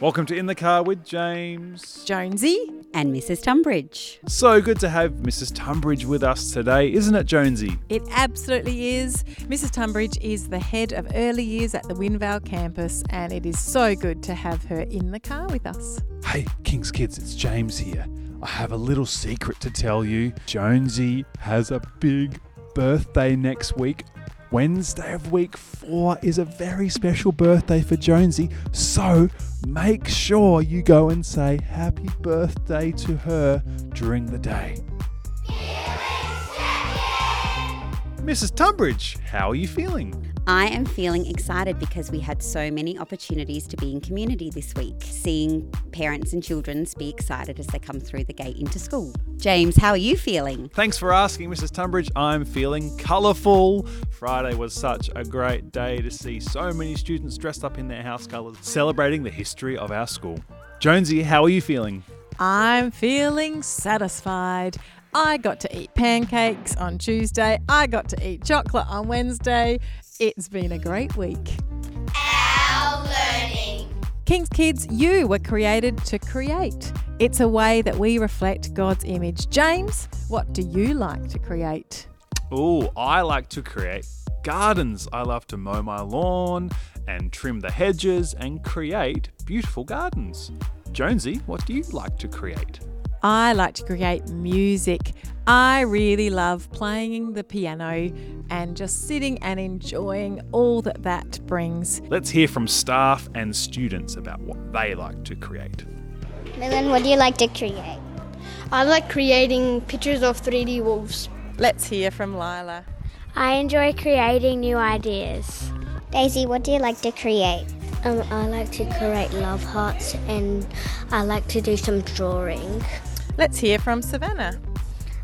Welcome to In the Car with James. Jonesy. and Mrs. Tunbridge. So good to have Mrs. Tunbridge with us today, isn't it, Jonesy? It absolutely is. Mrs. Tunbridge is the head of early years at the Winvale campus, and it is so good to have her in the car with us. Hey, King's Kids, it's James here. I have a little secret to tell you. Jonesy has a big birthday next week. Wednesday of week four is a very special birthday for Jonesy, so make sure you go and say happy birthday to her during the day. Mrs. Tunbridge, how are you feeling? I am feeling excited because we had so many opportunities to be in community this week, seeing parents and children be excited as they come through the gate into school. James, how are you feeling? Thanks for asking, Mrs. Tunbridge. I'm feeling colourful. Friday was such a great day to see so many students dressed up in their house colours, celebrating the history of our school. Jonesy, how are you feeling? I'm feeling satisfied. I got to eat pancakes on Tuesday. I got to eat chocolate on Wednesday. It's been a great week. Our learning. King's Kids, you were created to create. It's a way that we reflect God's image. James, what do you like to create? Oh, I like to create gardens. I love to mow my lawn and trim the hedges and create beautiful gardens. Jonesy, what do you like to create? I like to create music. I really love playing the piano and just sitting and enjoying all that that brings. Let's hear from staff and students about what they like to create. Millen, what do you like to create? I like creating pictures of 3D wolves. Let's hear from Lila. I enjoy creating new ideas. Daisy, what do you like to create? Um, I like to create love hearts and I like to do some drawing. Let's hear from Savannah.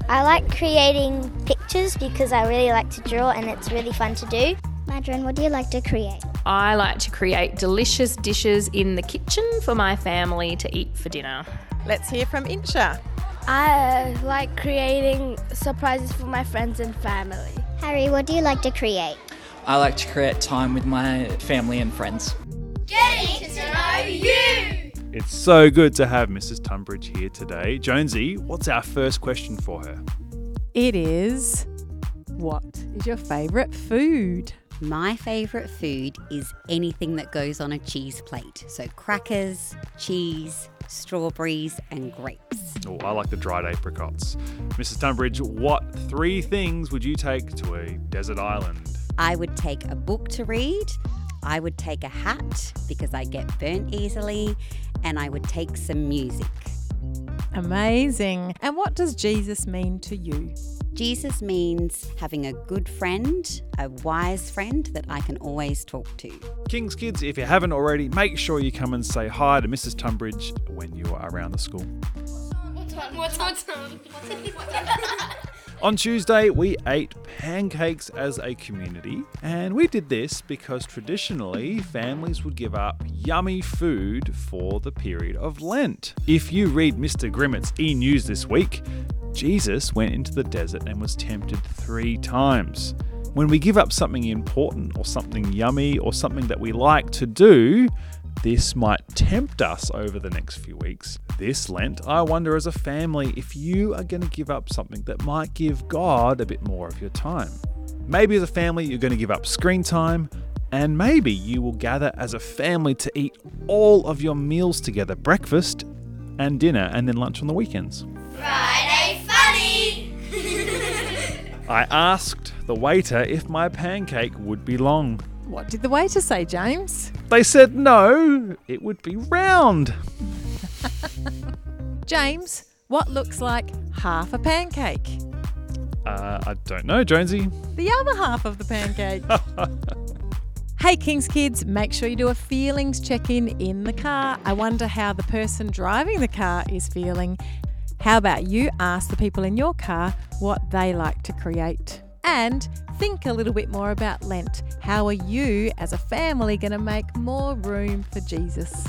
I like creating pictures because I really like to draw and it's really fun to do. Madron, what do you like to create? I like to create delicious dishes in the kitchen for my family to eat for dinner. Let's hear from Insha. I uh, like creating surprises for my friends and family. Harry, what do you like to create? I like to create time with my family and friends. Getting to know you. It's so good to have Mrs. Tunbridge here today. Jonesy, what's our first question for her? It is what is your favourite food? My favourite food is anything that goes on a cheese plate. So crackers, cheese, strawberries, and grapes. Oh, I like the dried apricots. Mrs. Tunbridge, what three things would you take to a desert island? I would take a book to read. I would take a hat because I get burnt easily. And I would take some music. Amazing. And what does Jesus mean to you? Jesus means having a good friend, a wise friend that I can always talk to. King's Kids, if you haven't already, make sure you come and say hi to Mrs. Tunbridge when you are around the school. What's on? On Tuesday, we ate pancakes as a community, and we did this because traditionally families would give up yummy food for the period of Lent. If you read Mr. Grimmett's e News this week, Jesus went into the desert and was tempted three times. When we give up something important or something yummy or something that we like to do, this might tempt us over the next few weeks. This Lent, I wonder as a family if you are going to give up something that might give God a bit more of your time. Maybe as a family, you're going to give up screen time, and maybe you will gather as a family to eat all of your meals together breakfast and dinner, and then lunch on the weekends. Friday funny. I asked the waiter if my pancake would be long. What did the waiter say, James? They said no, it would be round. James, what looks like half a pancake? Uh, I don't know, Jonesy. The other half of the pancake. hey, King's Kids, make sure you do a feelings check in in the car. I wonder how the person driving the car is feeling. How about you ask the people in your car what they like to create? And think a little bit more about Lent. How are you as a family going to make more room for Jesus?